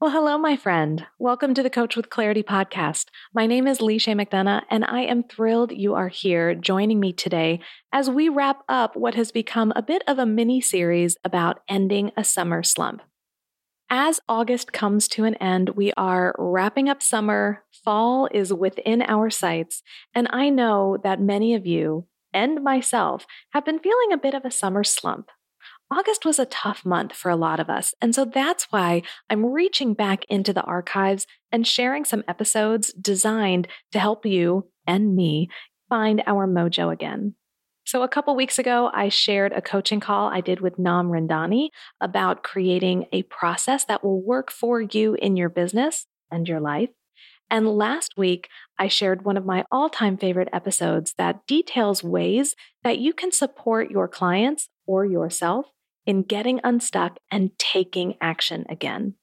Well, hello, my friend. Welcome to the Coach with Clarity podcast. My name is Leisha McDonough, and I am thrilled you are here joining me today as we wrap up what has become a bit of a mini series about ending a summer slump. As August comes to an end, we are wrapping up summer, fall is within our sights, and I know that many of you and myself have been feeling a bit of a summer slump. August was a tough month for a lot of us. And so that's why I'm reaching back into the archives and sharing some episodes designed to help you and me find our mojo again. So, a couple weeks ago, I shared a coaching call I did with Nam Randani about creating a process that will work for you in your business and your life. And last week, I shared one of my all time favorite episodes that details ways that you can support your clients or yourself in getting unstuck and taking action again.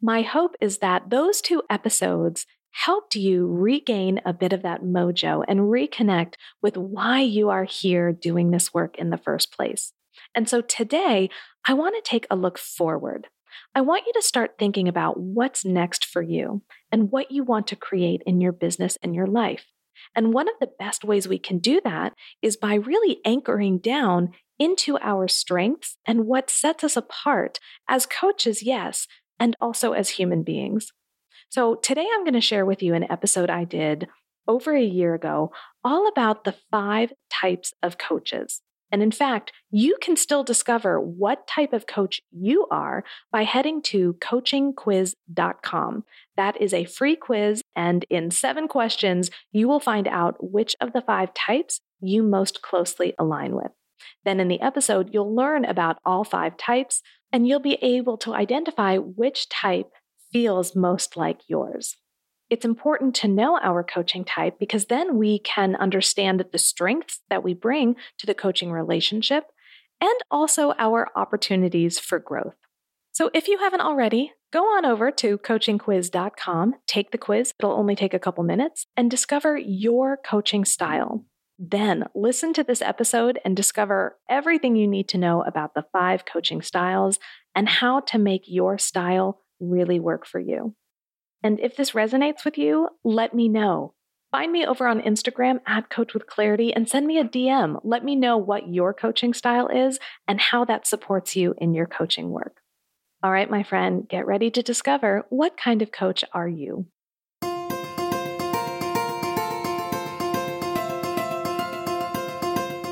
My hope is that those two episodes helped you regain a bit of that mojo and reconnect with why you are here doing this work in the first place. And so today, I want to take a look forward. I want you to start thinking about what's next for you and what you want to create in your business and your life. And one of the best ways we can do that is by really anchoring down into our strengths and what sets us apart as coaches, yes, and also as human beings. So, today I'm going to share with you an episode I did over a year ago all about the five types of coaches. And in fact, you can still discover what type of coach you are by heading to coachingquiz.com. That is a free quiz, and in seven questions, you will find out which of the five types you most closely align with. Then in the episode, you'll learn about all five types and you'll be able to identify which type feels most like yours. It's important to know our coaching type because then we can understand the strengths that we bring to the coaching relationship and also our opportunities for growth. So if you haven't already, go on over to coachingquiz.com, take the quiz, it'll only take a couple minutes, and discover your coaching style. Then listen to this episode and discover everything you need to know about the five coaching styles and how to make your style really work for you. And if this resonates with you, let me know. Find me over on Instagram at Coach with Clarity and send me a DM. Let me know what your coaching style is and how that supports you in your coaching work. All right, my friend, get ready to discover what kind of coach are you?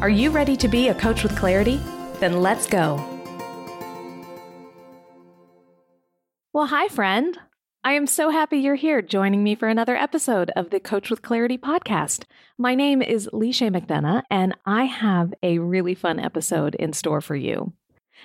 Are you ready to be a coach with clarity? Then let's go. Well, hi, friend. I am so happy you're here joining me for another episode of the Coach with Clarity podcast. My name is Leisha McDonough, and I have a really fun episode in store for you.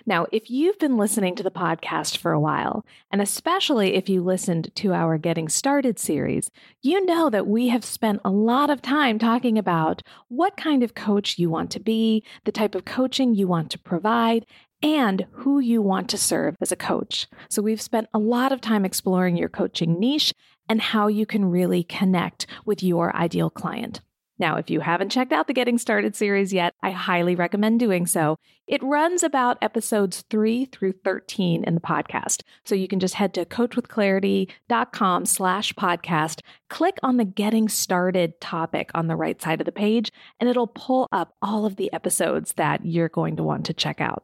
Now, if you've been listening to the podcast for a while, and especially if you listened to our Getting Started series, you know that we have spent a lot of time talking about what kind of coach you want to be, the type of coaching you want to provide, and who you want to serve as a coach. So, we've spent a lot of time exploring your coaching niche and how you can really connect with your ideal client. Now, if you haven't checked out the Getting Started series yet, I highly recommend doing so. It runs about episodes 3 through 13 in the podcast. So you can just head to coachwithclarity.com slash podcast, click on the Getting Started topic on the right side of the page, and it'll pull up all of the episodes that you're going to want to check out.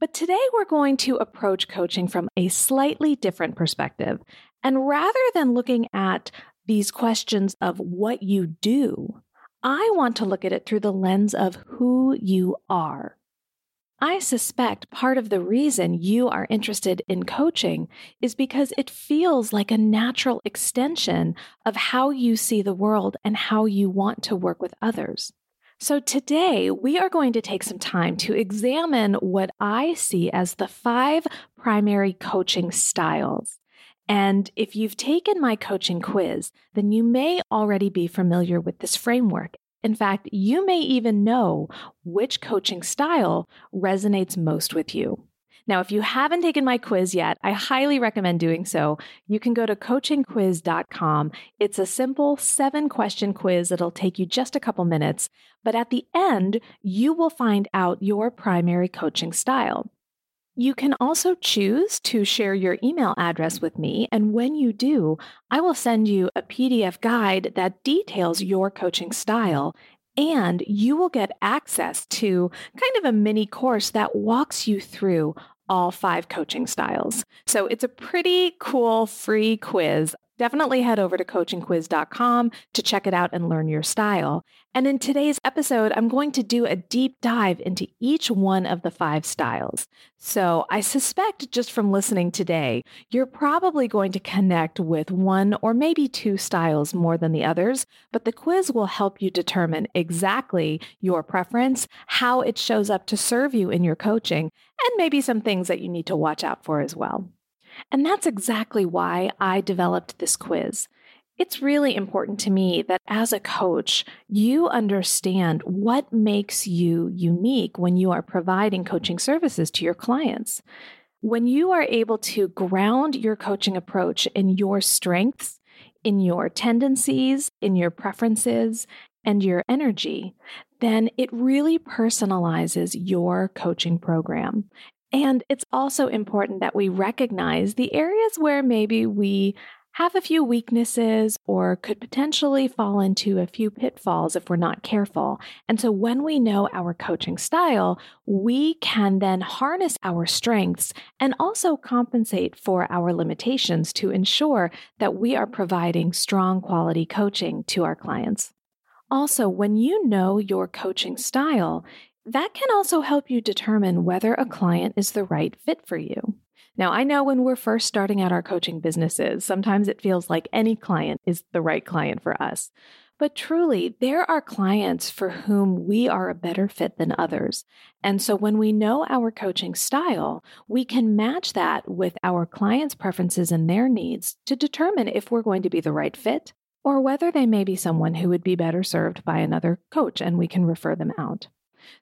But today we're going to approach coaching from a slightly different perspective. And rather than looking at these questions of what you do, I want to look at it through the lens of who you are. I suspect part of the reason you are interested in coaching is because it feels like a natural extension of how you see the world and how you want to work with others. So, today we are going to take some time to examine what I see as the five primary coaching styles And if you've taken my coaching quiz, then you may already be familiar with this framework. In fact, you may even know which coaching style resonates most with you. Now, if you haven't taken my quiz yet, I highly recommend doing so. You can go to coachingquiz.com. It's a simple seven question quiz that'll take you just a couple minutes. But at the end, you will find out your primary coaching style. You can also choose to share your email address with me. And when you do, I will send you a PDF guide that details your coaching style and you will get access to kind of a mini course that walks you through all five coaching styles. So it's a pretty cool free quiz. Definitely head over to coachingquiz.com to check it out and learn your style. And in today's episode, I'm going to do a deep dive into each one of the five styles. So I suspect just from listening today, you're probably going to connect with one or maybe two styles more than the others, but the quiz will help you determine exactly your preference, how it shows up to serve you in your coaching, and maybe some things that you need to watch out for as well. And that's exactly why I developed this quiz. It's really important to me that as a coach, you understand what makes you unique when you are providing coaching services to your clients. When you are able to ground your coaching approach in your strengths, in your tendencies, in your preferences, and your energy, then it really personalizes your coaching program. And it's also important that we recognize the areas where maybe we have a few weaknesses or could potentially fall into a few pitfalls if we're not careful. And so when we know our coaching style, we can then harness our strengths and also compensate for our limitations to ensure that we are providing strong quality coaching to our clients. Also, when you know your coaching style, that can also help you determine whether a client is the right fit for you. Now, I know when we're first starting out our coaching businesses, sometimes it feels like any client is the right client for us. But truly, there are clients for whom we are a better fit than others. And so when we know our coaching style, we can match that with our clients' preferences and their needs to determine if we're going to be the right fit or whether they may be someone who would be better served by another coach and we can refer them out.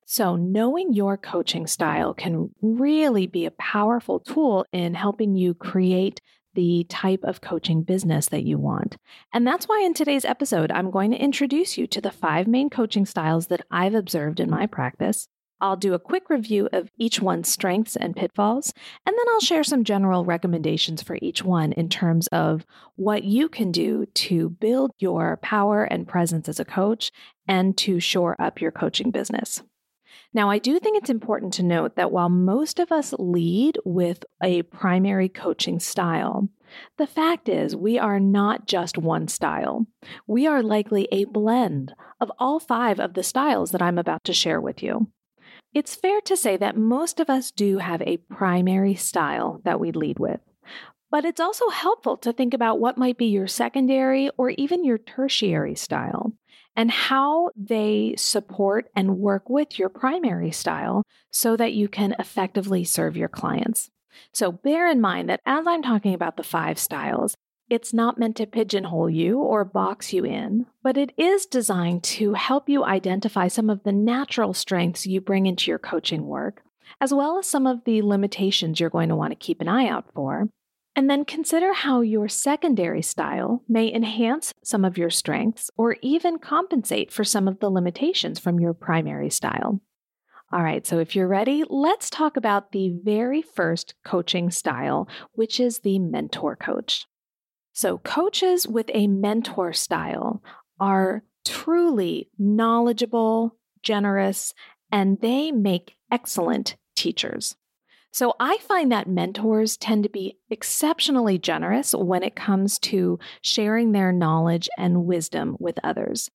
So, knowing your coaching style can really be a powerful tool in helping you create the type of coaching business that you want. And that's why in today's episode, I'm going to introduce you to the five main coaching styles that I've observed in my practice. I'll do a quick review of each one's strengths and pitfalls, and then I'll share some general recommendations for each one in terms of what you can do to build your power and presence as a coach and to shore up your coaching business. Now, I do think it's important to note that while most of us lead with a primary coaching style, the fact is we are not just one style. We are likely a blend of all five of the styles that I'm about to share with you. It's fair to say that most of us do have a primary style that we lead with. But it's also helpful to think about what might be your secondary or even your tertiary style and how they support and work with your primary style so that you can effectively serve your clients. So bear in mind that as I'm talking about the five styles, it's not meant to pigeonhole you or box you in, but it is designed to help you identify some of the natural strengths you bring into your coaching work, as well as some of the limitations you're going to want to keep an eye out for, and then consider how your secondary style may enhance some of your strengths or even compensate for some of the limitations from your primary style. All right, so if you're ready, let's talk about the very first coaching style, which is the mentor coach. So, coaches with a mentor style are truly knowledgeable, generous, and they make excellent teachers. So I find that mentors tend to be exceptionally generous when it comes to sharing their knowledge and wisdom with others.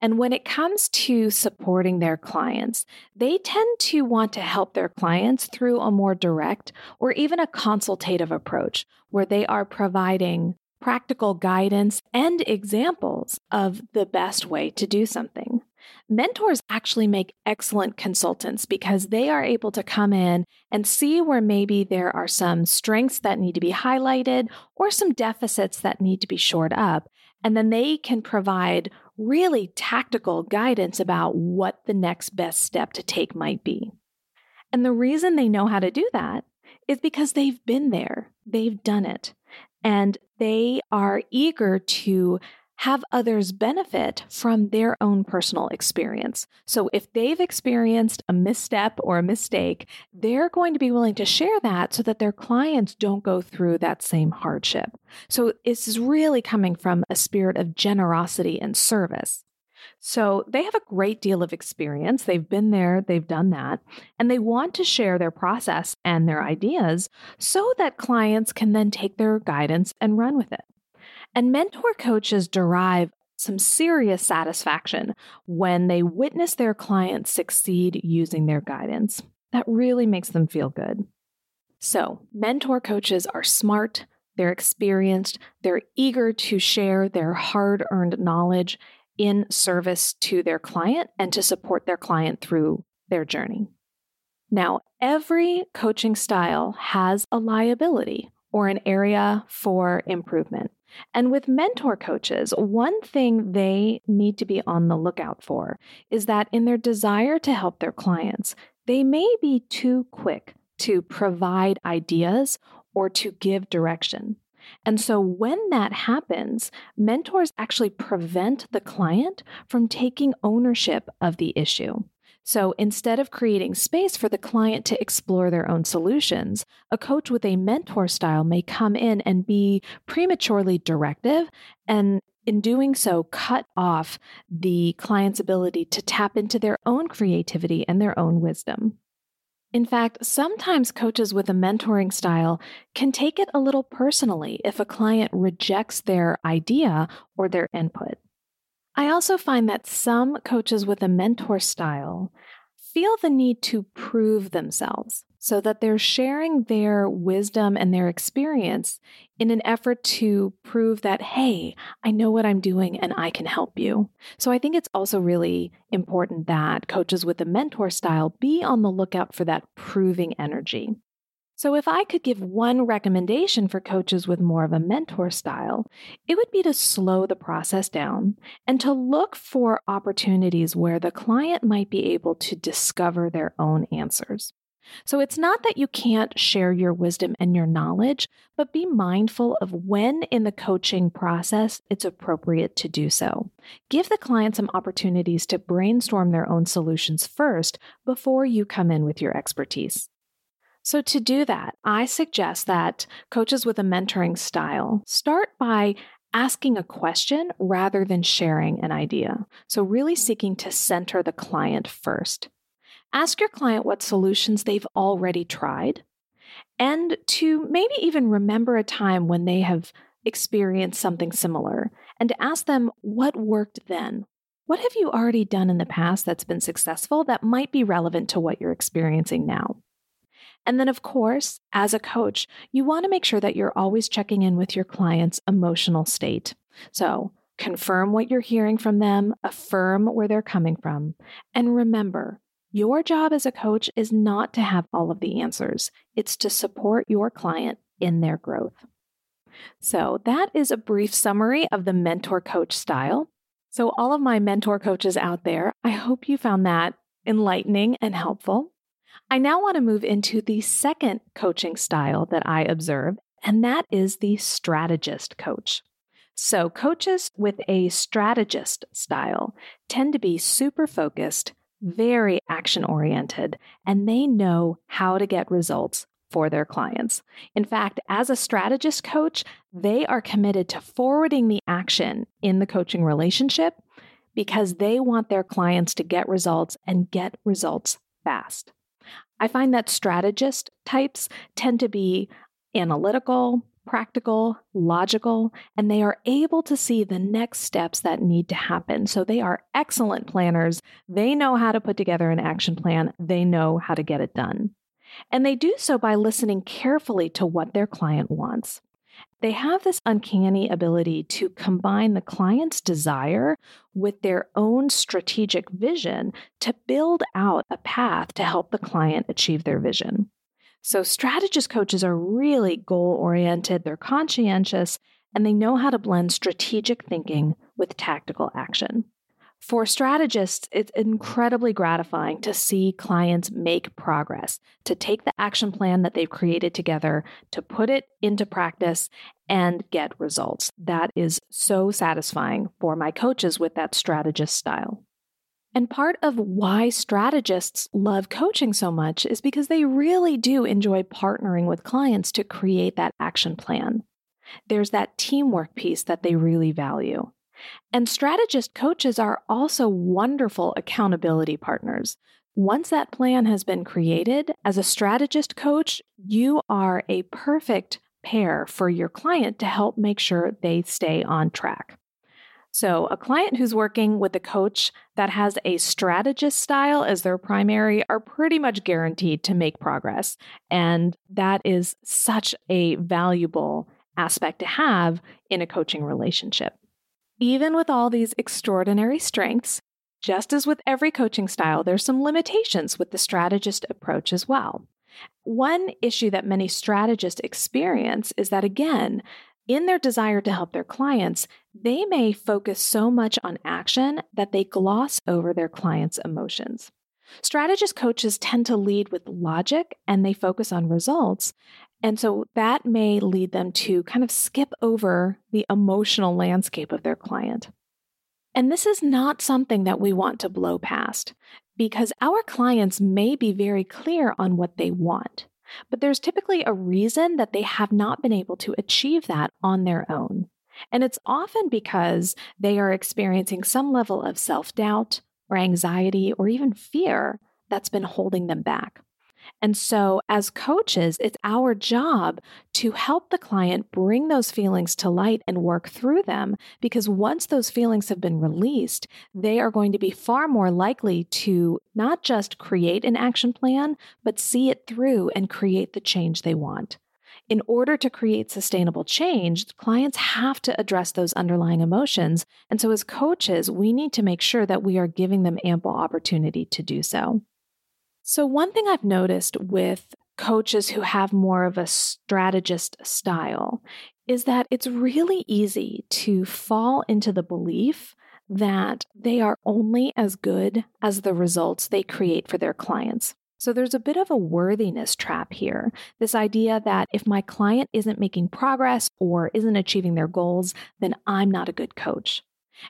And when it comes to supporting their clients, they tend to want to help their clients through a more direct or even a consultative approach where they are providing practical guidance and examples of the best way to do something. Mentors actually make excellent consultants because they are able to come in and see where maybe there are some strengths that need to be highlighted or some deficits that need to be shored up. And then they can provide really tactical guidance about what the next best step to take might be. And the reason they know how to do that is because they've been there, they've done it, and they are eager to have others benefit from their own personal experience. So if they've experienced a misstep or a mistake, they're going to be willing to share that so that their clients don't go through that same hardship. So this is really coming from a spirit of generosity and service. So they have a great deal of experience. They've been there, they've done that, and they want to share their process and their ideas so that clients can then take their guidance and run with it. And mentor coaches derive some serious satisfaction when they witness their clients succeed using their guidance. That really makes them feel good. So, mentor coaches are smart, they're experienced, they're eager to share their hard earned knowledge in service to their client and to support their client through their journey. Now, every coaching style has a liability or an area for improvement. And with mentor coaches, one thing they need to be on the lookout for is that in their desire to help their clients, they may be too quick to provide ideas or to give direction. And so when that happens, mentors actually prevent the client from taking ownership of the issue. So instead of creating space for the client to explore their own solutions, a coach with a mentor style may come in and be prematurely directive and in doing so, cut off the client's ability to tap into their own creativity and their own wisdom. In fact, sometimes coaches with a mentoring style can take it a little personally if a client rejects their idea or their input. I also find that some coaches with a mentor style feel the need to prove themselves so that they're sharing their wisdom and their experience in an effort to prove that, hey, I know what I'm doing and I can help you. So I think it's also really important that coaches with a mentor style be on the lookout for that proving energy. So, if I could give one recommendation for coaches with more of a mentor style, it would be to slow the process down and to look for opportunities where the client might be able to discover their own answers. So, it's not that you can't share your wisdom and your knowledge, but be mindful of when in the coaching process it's appropriate to do so. Give the client some opportunities to brainstorm their own solutions first before you come in with your expertise. So, to do that, I suggest that coaches with a mentoring style start by asking a question rather than sharing an idea. So, really seeking to center the client first. Ask your client what solutions they've already tried and to maybe even remember a time when they have experienced something similar and to ask them what worked then. What have you already done in the past that's been successful that might be relevant to what you're experiencing now? And then, of course, as a coach, you want to make sure that you're always checking in with your client's emotional state. So, confirm what you're hearing from them, affirm where they're coming from, and remember, your job as a coach is not to have all of the answers, it's to support your client in their growth. So, that is a brief summary of the mentor coach style. So, all of my mentor coaches out there, I hope you found that enlightening and helpful. I now want to move into the second coaching style that I observe, and that is the strategist coach. So, coaches with a strategist style tend to be super focused, very action oriented, and they know how to get results for their clients. In fact, as a strategist coach, they are committed to forwarding the action in the coaching relationship because they want their clients to get results and get results fast. I find that strategist types tend to be analytical, practical, logical, and they are able to see the next steps that need to happen. So they are excellent planners. They know how to put together an action plan, they know how to get it done. And they do so by listening carefully to what their client wants. they have this uncanny ability to combine the client's desire with their own strategic vision to build out a path to help the client achieve their vision. So, strategist coaches are really goal oriented, they're conscientious, and they know how to blend strategic thinking with tactical action. For strategists, it's incredibly gratifying to see clients make progress, to take the action plan that they've created together, to put it into practice and get results. That is so satisfying for my coaches with that strategist style. And part of why strategists love coaching so much is because they really do enjoy partnering with clients to create that action plan. There's that teamwork piece that they really value. And strategist coaches are also wonderful accountability partners. Once that plan has been created, as a strategist coach, you are a perfect pair for your client to help make sure they stay on track. So, a client who's working with a coach that has a strategist style as their primary are pretty much guaranteed to make progress. And that is such a valuable aspect to have in a coaching relationship. Even with all these extraordinary strengths, just as with every coaching style, there's some limitations with the strategist approach as well. One issue that many strategists experience is that, again, in their desire to help their clients, they may focus so much on action that they gloss over their clients' emotions. Strategist coaches tend to lead with logic and they focus on results. And so that may lead them to kind of skip over the emotional landscape of their client. And this is not something that we want to blow past because our clients may be very clear on what they want. But there's typically a reason that they have not been able to achieve that on their own. And it's often because they are experiencing some level of self doubt or anxiety or even fear that's been holding them back. And so, as coaches, it's our job to help the client bring those feelings to light and work through them because once those feelings have been released, they are going to be far more likely to not just create an action plan, but see it through and create the change they want. In order to create sustainable change, clients have to address those underlying emotions. And so, as coaches, we need to make sure that we are giving them ample opportunity to do so. So, one thing I've noticed with coaches who have more of a strategist style is that it's really easy to fall into the belief that they are only as good as the results they create for their clients. So there's a bit of a worthiness trap here. This idea that if my client isn't making progress or isn't achieving their goals, then I'm not a good coach.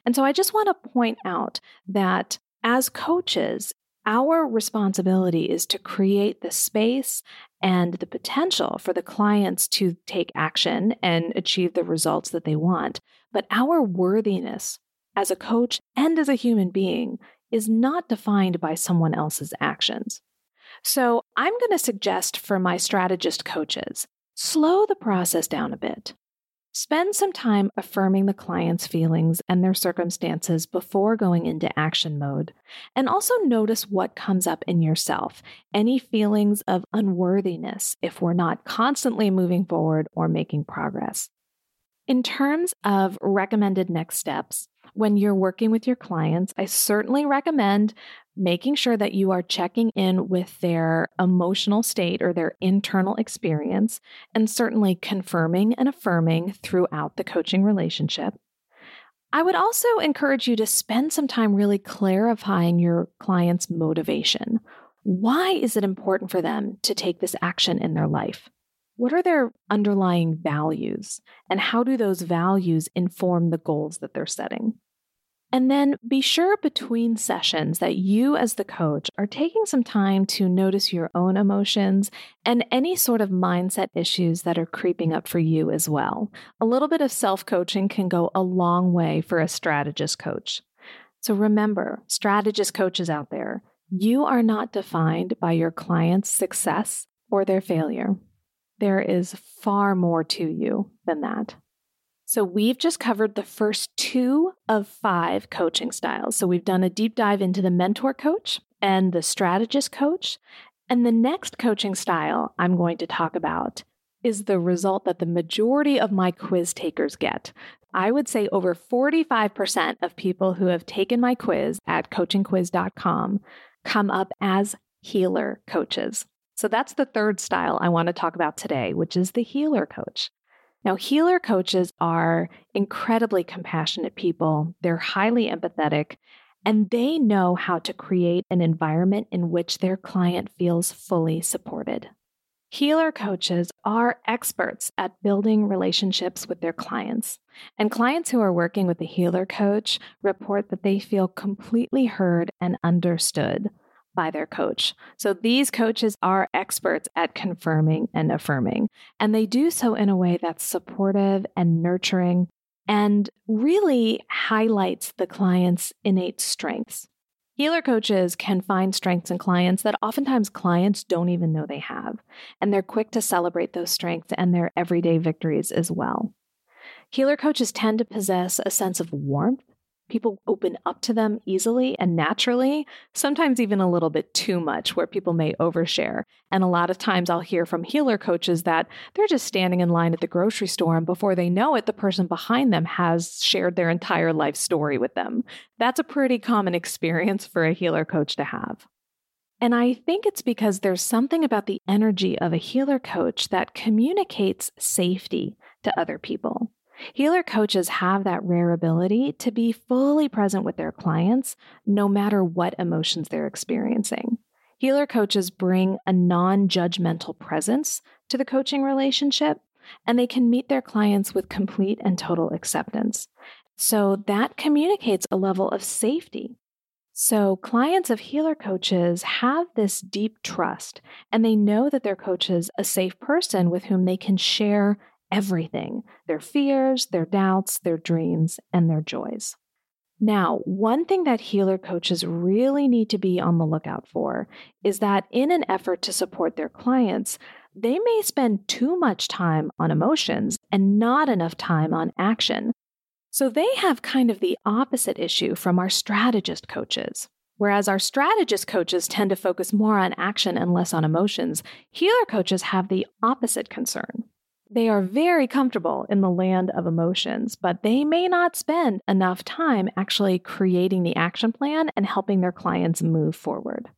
And so I just want to point out that as coaches, our responsibility is to create the space and the potential for the clients to take action and achieve the results that they want. But our worthiness as a coach and as a human being is not defined by someone else's actions. So I'm going to suggest for my strategist coaches slow the process down a bit. Spend some time affirming the client's feelings and their circumstances before going into action mode. And also notice what comes up in yourself any feelings of unworthiness if we're not constantly moving forward or making progress. In terms of recommended next steps, when you're working with your clients, I certainly recommend making sure that you are checking in with their emotional state or their internal experience, and certainly confirming and affirming throughout the coaching relationship. I would also encourage you to spend some time really clarifying your client's motivation. Why is it important for them to take this action in their life? What are their underlying values, and how do those values inform the goals that they're setting? And then be sure between sessions that you, as the coach, are taking some time to notice your own emotions and any sort of mindset issues that are creeping up for you as well. A little bit of self coaching can go a long way for a strategist coach. So remember, strategist coaches out there, you are not defined by your client's success or their failure. There is far more to you than that. So, we've just covered the first two of five coaching styles. So, we've done a deep dive into the mentor coach and the strategist coach. And the next coaching style I'm going to talk about is the result that the majority of my quiz takers get. I would say over 45% of people who have taken my quiz at coachingquiz.com come up as healer coaches. So that's the third style I want to talk about today, which is the healer coach. Now, healer coaches are incredibly compassionate people. They're highly empathetic and they know how to create an environment in which their client feels fully supported. Healer coaches are experts at building relationships with their clients. And clients who are working with a healer coach report that they feel completely heard and understood by their coach. So these coaches are experts at confirming and affirming. And they do so in a way that's supportive and nurturing and really highlights the client's innate strengths. Healer coaches can find strengths in clients that oftentimes clients don't even know they have, and they're quick to celebrate those strengths and their everyday victories as well. Healer coaches tend to possess a sense of warmth people open up to them easily and naturally, sometimes even a little bit too much, where people may overshare. And a lot of times I'll hear from healer coaches that they're just standing in line at the grocery store, and before they know it, the person behind them has shared their entire life story with them. That's a pretty common experience for a healer coach to have. And I think it's because there's something about the energy of a healer coach that communicates safety to other people. Healer coaches have that rare ability to be fully present with their clients, no matter what emotions they're experiencing. Healer coaches bring a non judgmental presence to the coaching relationship, and they can meet their clients with complete and total acceptance. So that communicates a level of safety. So, clients of healer coaches have this deep trust, and they know that their coach is a safe person with whom they can share everything their fears, their doubts, their dreams, and their joys. Now, one thing that healer coaches really need to be on the lookout for is that in an effort to support their clients, they may spend too much time on emotions and not enough time on action. So they have kind of the opposite issue from our strategist coaches. Whereas our strategist coaches tend to focus more on action and less on emotions, healer coaches have the opposite concern. They are very comfortable in the land of emotions, but they may not spend enough time actually creating the action plan and helping their clients move forward.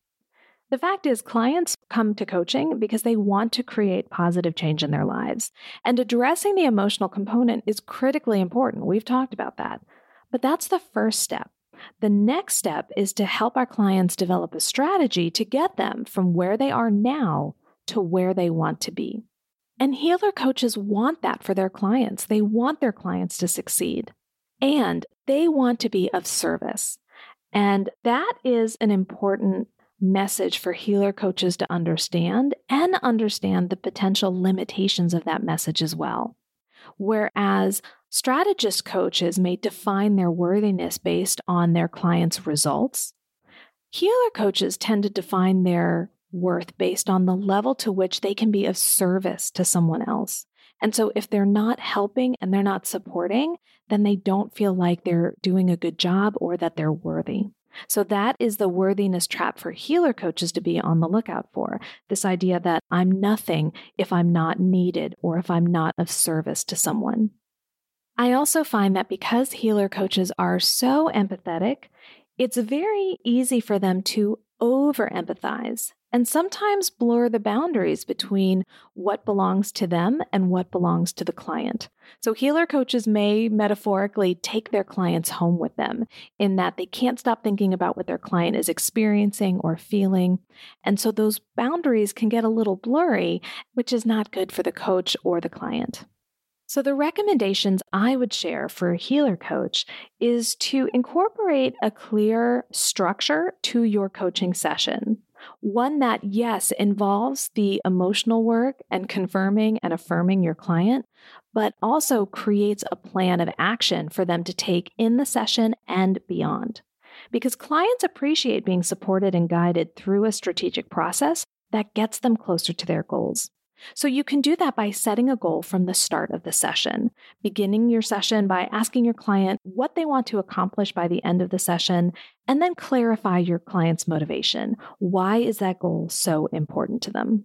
The fact is, clients come to coaching because they want to create positive change in their lives. And addressing the emotional component is critically important. We've talked about that. But that's the first step. The next step is to help our clients develop a strategy to get them from where they are now to where they want to be. And healer coaches want that for their clients. They want their clients to succeed and they want to be of service. And that is an important message for healer coaches to understand and understand the potential limitations of that message as well. Whereas strategist coaches may define their worthiness based on their clients' results, healer coaches tend to define their worth based on the level to which they can be of service to someone else. And so if they're not helping and they're not supporting, then they don't feel like they're doing a good job or that they're worthy. So that is the worthiness trap for healer coaches to be on the lookout for. This idea that I'm nothing if I'm not needed or if I'm not of service to someone. I also find that because healer coaches are so empathetic, it's very easy for them to over empathize and sometimes blur the boundaries between what belongs to them and what belongs to the client. So, healer coaches may metaphorically take their clients home with them in that they can't stop thinking about what their client is experiencing or feeling. And so, those boundaries can get a little blurry, which is not good for the coach or the client. So, the recommendations I would share for a healer coach is to incorporate a clear structure to your coaching session. One that, yes, involves the emotional work and confirming and affirming your client, but also creates a plan of action for them to take in the session and beyond. Because clients appreciate being supported and guided through a strategic process that gets them closer to their goals. So you can do that by setting a goal from the start of the session, beginning your session by asking your client what they want to accomplish by the end of the session, and then clarify your client's motivation. Why is that goal so important to them?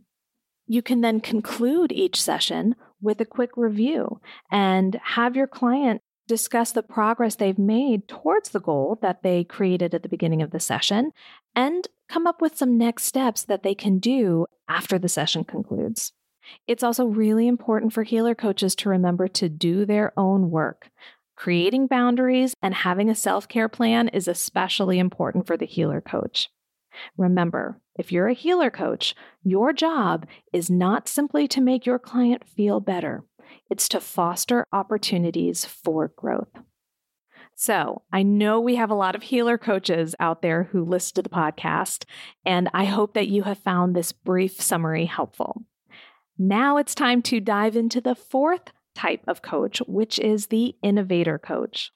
You can then conclude each session with a quick review and have your client discuss the progress they've made towards the goal that they created at the beginning of the session and come up with some next steps that they can do after the session concludes. It's also really important for healer coaches to remember to do their own work. Creating boundaries and having a self care plan is especially important for the healer coach. Remember, if you're a healer coach, your job is not simply to make your client feel better, it's to foster opportunities for growth. So, I know we have a lot of healer coaches out there who listen to the podcast, and I hope that you have found this brief summary helpful. Now it's time to dive into the fourth type of coach, which is the innovator coach.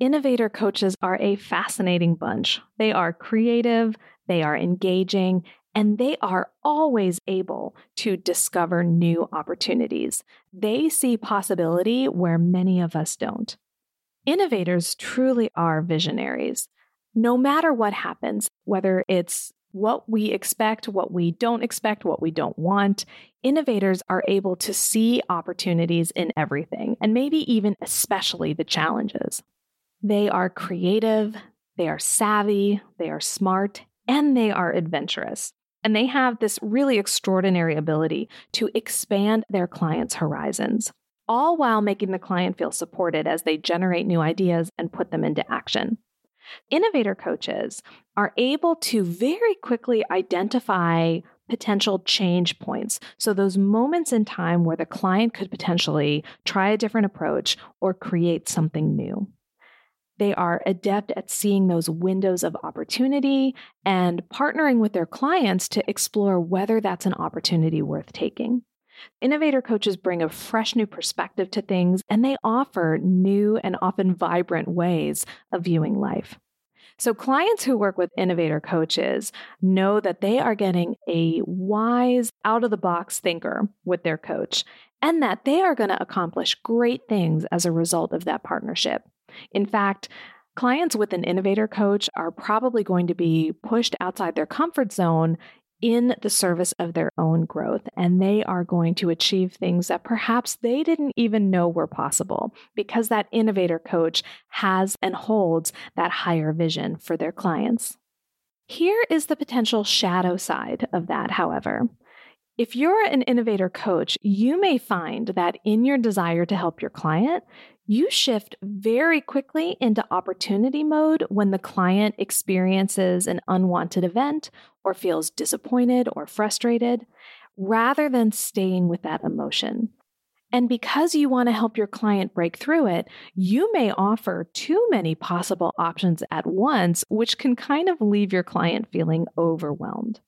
Innovator coaches are a fascinating bunch. They are creative, they are engaging, and they are always able to discover new opportunities. They see possibility where many of us don't. Innovators truly are visionaries. No matter what happens, whether it's what we expect, what we don't expect, what we don't want, innovators are able to see opportunities in everything, and maybe even especially the challenges. They are creative, they are savvy, they are smart, and they are adventurous. And they have this really extraordinary ability to expand their clients' horizons, all while making the client feel supported as they generate new ideas and put them into action. Innovator coaches are able to very quickly identify potential change points. So, those moments in time where the client could potentially try a different approach or create something new. They are adept at seeing those windows of opportunity and partnering with their clients to explore whether that's an opportunity worth taking. Innovator coaches bring a fresh new perspective to things and they offer new and often vibrant ways of viewing life. So, clients who work with innovator coaches know that they are getting a wise, out of the box thinker with their coach and that they are going to accomplish great things as a result of that partnership. In fact, clients with an innovator coach are probably going to be pushed outside their comfort zone in the service of their own growth, and they are going to achieve things that perhaps they didn't even know were possible because that innovator coach has and holds that higher vision for their clients. Here is the potential shadow side of that, however. If you're an innovator coach, you may find that in your desire to help your client, you shift very quickly into opportunity mode when the client experiences an unwanted event or feels disappointed or frustrated, rather than staying with that emotion. And because you want to help your client break through it, you may offer too many possible options at once, which can kind of leave your client feeling overwhelmed.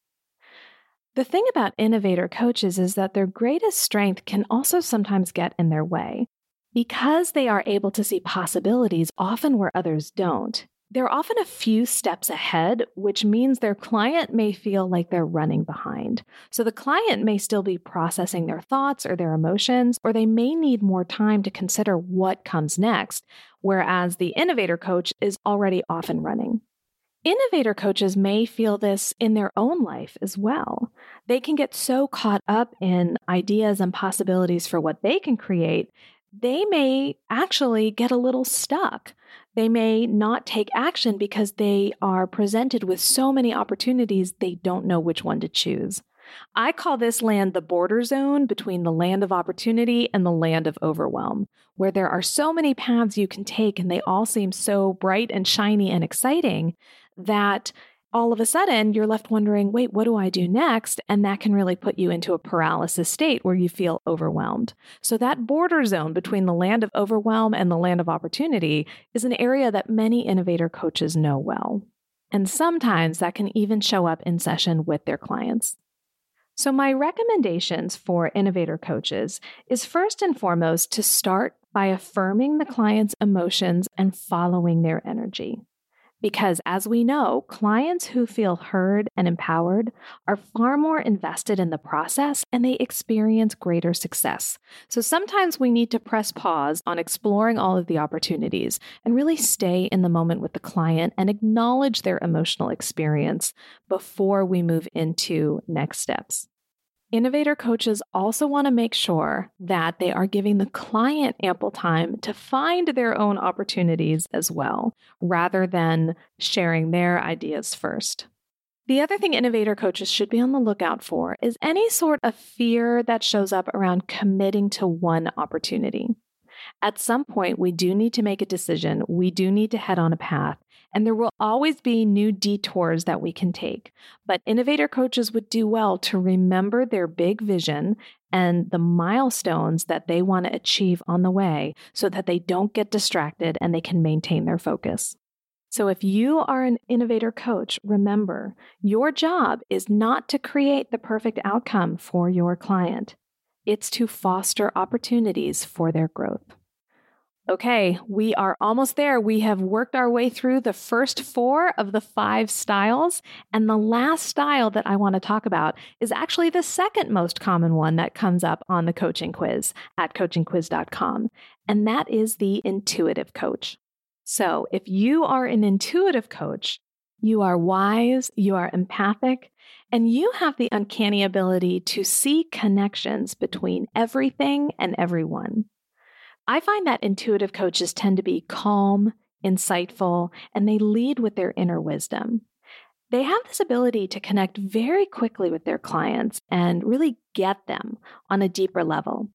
The thing about innovator coaches is that their greatest strength can also sometimes get in their way. Because they are able to see possibilities often where others don't, they're often a few steps ahead, which means their client may feel like they're running behind. So the client may still be processing their thoughts or their emotions, or they may need more time to consider what comes next, whereas the innovator coach is already off and running. Innovator coaches may feel this in their own life as well. They can get so caught up in ideas and possibilities for what they can create they may actually get a little stuck. They may not take action because they are presented with so many opportunities they don't know which one to choose. I call this land the border zone between the land of opportunity and the land of overwhelm, where there are so many paths you can take and they all seem so bright and shiny and exciting that all of a sudden you're left wondering, wait, what do I do next? And that can really put you into a paralysis state where you feel overwhelmed. So, that border zone between the land of overwhelm and the land of opportunity is an area that many innovator coaches know well. And sometimes that can even show up in session with their clients. So, my recommendations for innovator coaches is first and foremost to start by affirming the client's emotions and following their energy. Because as we know, clients who feel heard and empowered are far more invested in the process and they experience greater success. So sometimes we need to press pause on exploring all of the opportunities and really stay in the moment with the client and acknowledge their emotional experience before we move into next steps. Innovator coaches also want to make sure that they are giving the client ample time to find their own opportunities as well, rather than sharing their ideas first. The other thing innovator coaches should be on the lookout for is any sort of fear that shows up around committing to one opportunity. At some point, we do need to make a decision. We do need to head on a path. And there will always be new detours that we can take. But innovator coaches would do well to remember their big vision and the milestones that they want to achieve on the way so that they don't get distracted and they can maintain their focus. So, if you are an innovator coach, remember your job is not to create the perfect outcome for your client, it's to foster opportunities for their growth. Okay, we are almost there. We have worked our way through the first four of the five styles. And the last style that I want to talk about is actually the second most common one that comes up on the coaching quiz at coachingquiz.com. And that is the intuitive coach. So, if you are an intuitive coach, you are wise, you are empathic, and you have the uncanny ability to see connections between everything and everyone. I find that intuitive coaches tend to be calm, insightful, and they lead with their inner wisdom. They have this ability to connect very quickly with their clients and really get them on a deeper level.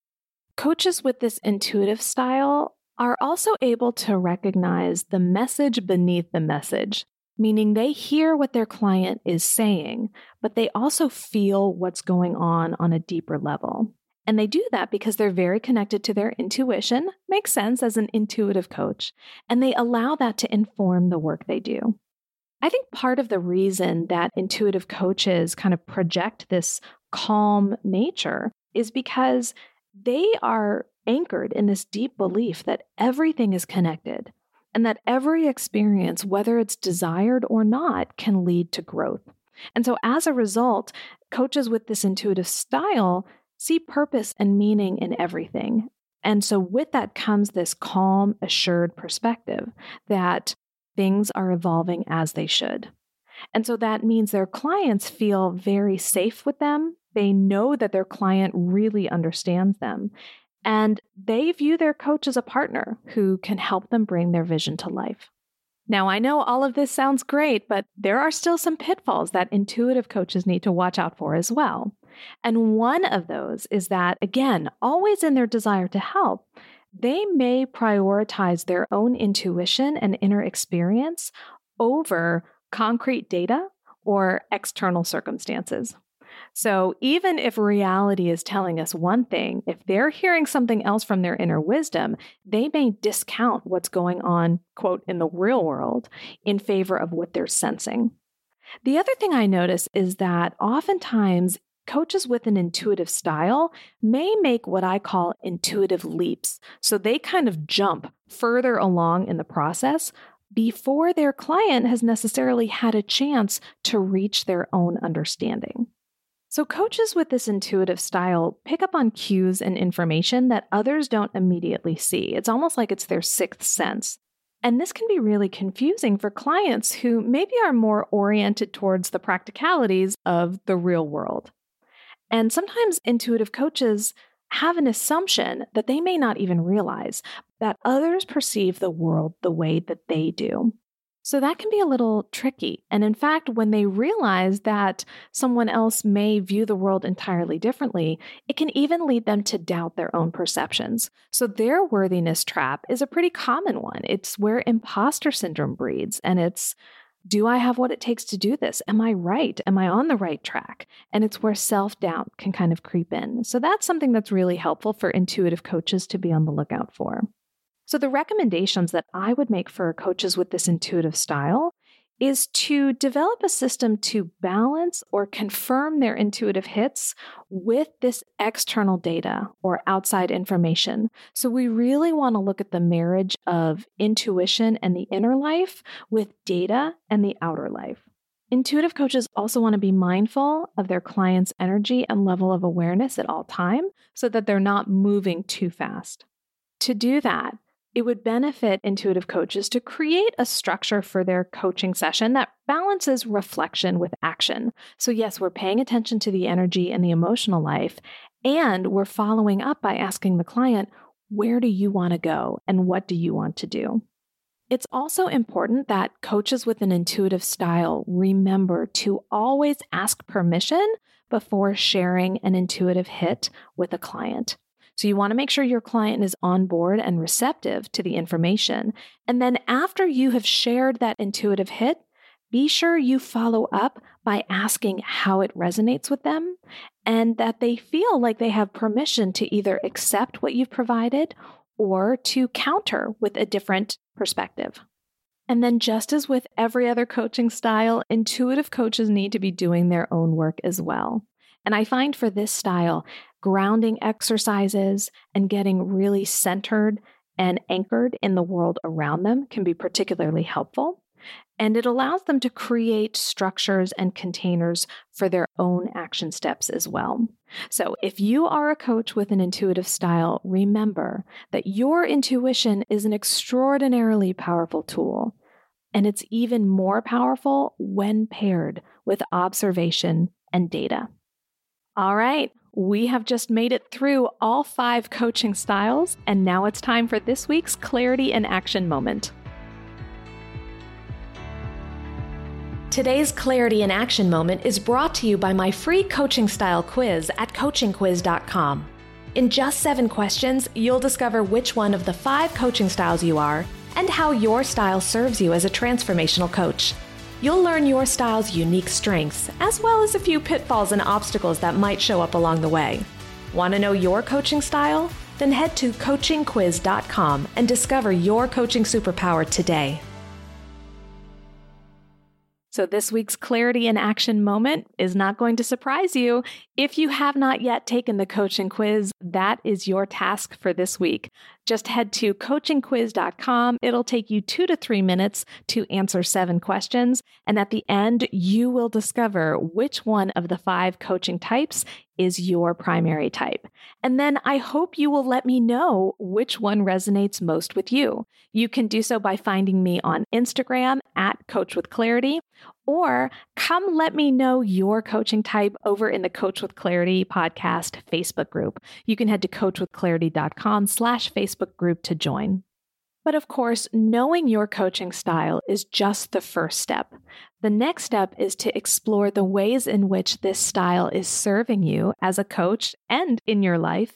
Coaches with this intuitive style are also able to recognize the message beneath the message, meaning they hear what their client is saying, but they also feel what's going on on a deeper level. And they do that because they're very connected to their intuition, makes sense as an intuitive coach, and they allow that to inform the work they do. I think part of the reason that intuitive coaches kind of project this calm nature is because they are anchored in this deep belief that everything is connected and that every experience, whether it's desired or not, can lead to growth. And so, as a result, coaches with this intuitive style see purpose and meaning in everything. And so, with that comes this calm, assured perspective that things are evolving as they should. And so that means their clients feel very safe with them. They know that their client really understands them. And they view their coach as a partner who can help them bring their vision to life. Now, I know all of this sounds great, but there are still some pitfalls that intuitive coaches need to watch out for as well. And one of those is that, again, always in their desire to help, they may prioritize their own intuition and inner experience over concrete data or external circumstances. So even if reality is telling us one thing, if they're hearing something else from their inner wisdom, they may discount what's going on, quote, in the real world in favor of what they're sensing. The other thing I notice is that oftentimes coaches with an intuitive style may make what I call intuitive leaps. So they kind of jump further along in the process before their client has necessarily had a chance to reach their own understanding. So, coaches with this intuitive style pick up on cues and information that others don't immediately see. It's almost like it's their sixth sense. And this can be really confusing for clients who maybe are more oriented towards the practicalities of the real world. And sometimes intuitive coaches have an assumption that they may not even realize that others perceive the world the way that they do. So that can be a little tricky. And in fact, when they realize that someone else may view the world entirely differently, it can even lead them to doubt their own perceptions. So their worthiness trap is a pretty common one. It's where imposter syndrome breeds, and it's do I have what it takes to do this? Am I right? Am I on the right track? And it's where self doubt can kind of creep in. So that's something that's really helpful for intuitive coaches to be on the lookout for. So, the recommendations that I would make for coaches with this intuitive style is to develop a system to balance or confirm their intuitive hits with this external data or outside information. So, we really want to look at the marriage of intuition and the inner life with data and the outer life. Intuitive coaches also want to be mindful of their client's energy and level of awareness at all time so that they're not moving too fast. To do that, it would benefit intuitive coaches to create a structure for their coaching session that balances reflection with action. So, yes, we're paying attention to the energy and the emotional life, and we're following up by asking the client, where do you want to go and what do you want to do? It's also important that coaches with an intuitive style remember to always ask permission before sharing an intuitive hit with a client. So you want to make sure your client is on board and receptive to the information. And then after you have shared that intuitive hit, be sure you follow up by asking how it resonates with them and that they feel like they have permission to either accept what you've provided or to counter with a different perspective. And then, just as with every other coaching style, intuitive coaches need to be doing their own work as well. And I find for this style, grounding exercises and getting really centered and anchored in the world around them can be particularly helpful. And it allows them to create structures and containers for their own action steps as well. So, if you are a coach with an intuitive style, remember that your intuition is an extraordinarily powerful tool. And it's even more powerful when paired with observation and data. All right, we have just made it through all five coaching styles, and now it's time for this week's Clarity and Action moment. Today's Clarity and Action moment is brought to you by my free coaching style quiz at coachingquiz.com. In just seven questions, you'll discover which one of the five coaching styles you are and how your style serves you as a transformational coach. You'll learn your style's unique strengths, as well as a few pitfalls and obstacles that might show up along the way. Want to know your coaching style? Then head to coachingquiz.com and discover your coaching superpower today. So, this week's Clarity and Action moment is not going to surprise you. If you have not yet taken the coaching quiz, that is your task for this week. Just head to coachingquiz.com. It'll take you two to three minutes to answer seven questions. And at the end, you will discover which one of the five coaching types is your primary type. And then I hope you will let me know which one resonates most with you. You can do so by finding me on Instagram at Coach with Clarity, or come let me know your coaching type over in the Coach with Clarity podcast Facebook group. You can head to coachwithclarity.com slash Facebook group to join. But of course, knowing your coaching style is just the first step. The next step is to explore the ways in which this style is serving you as a coach and in your life,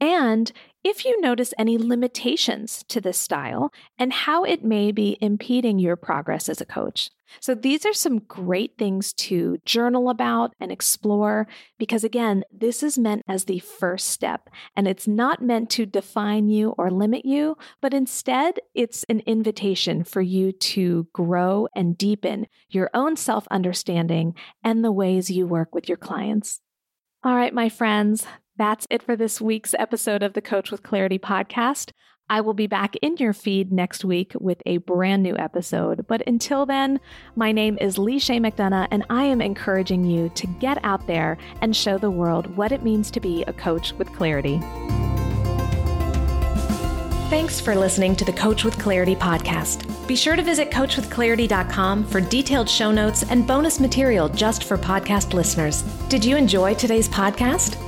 and if you notice any limitations to this style and how it may be impeding your progress as a coach. So, these are some great things to journal about and explore because, again, this is meant as the first step and it's not meant to define you or limit you, but instead, it's an invitation for you to grow and deepen your own self understanding and the ways you work with your clients. All right, my friends, that's it for this week's episode of the Coach with Clarity podcast. I will be back in your feed next week with a brand new episode. But until then, my name is Lee Chaix McDonough, and I am encouraging you to get out there and show the world what it means to be a coach with clarity. Thanks for listening to the Coach with Clarity podcast. Be sure to visit coachwithclarity.com for detailed show notes and bonus material just for podcast listeners. Did you enjoy today's podcast?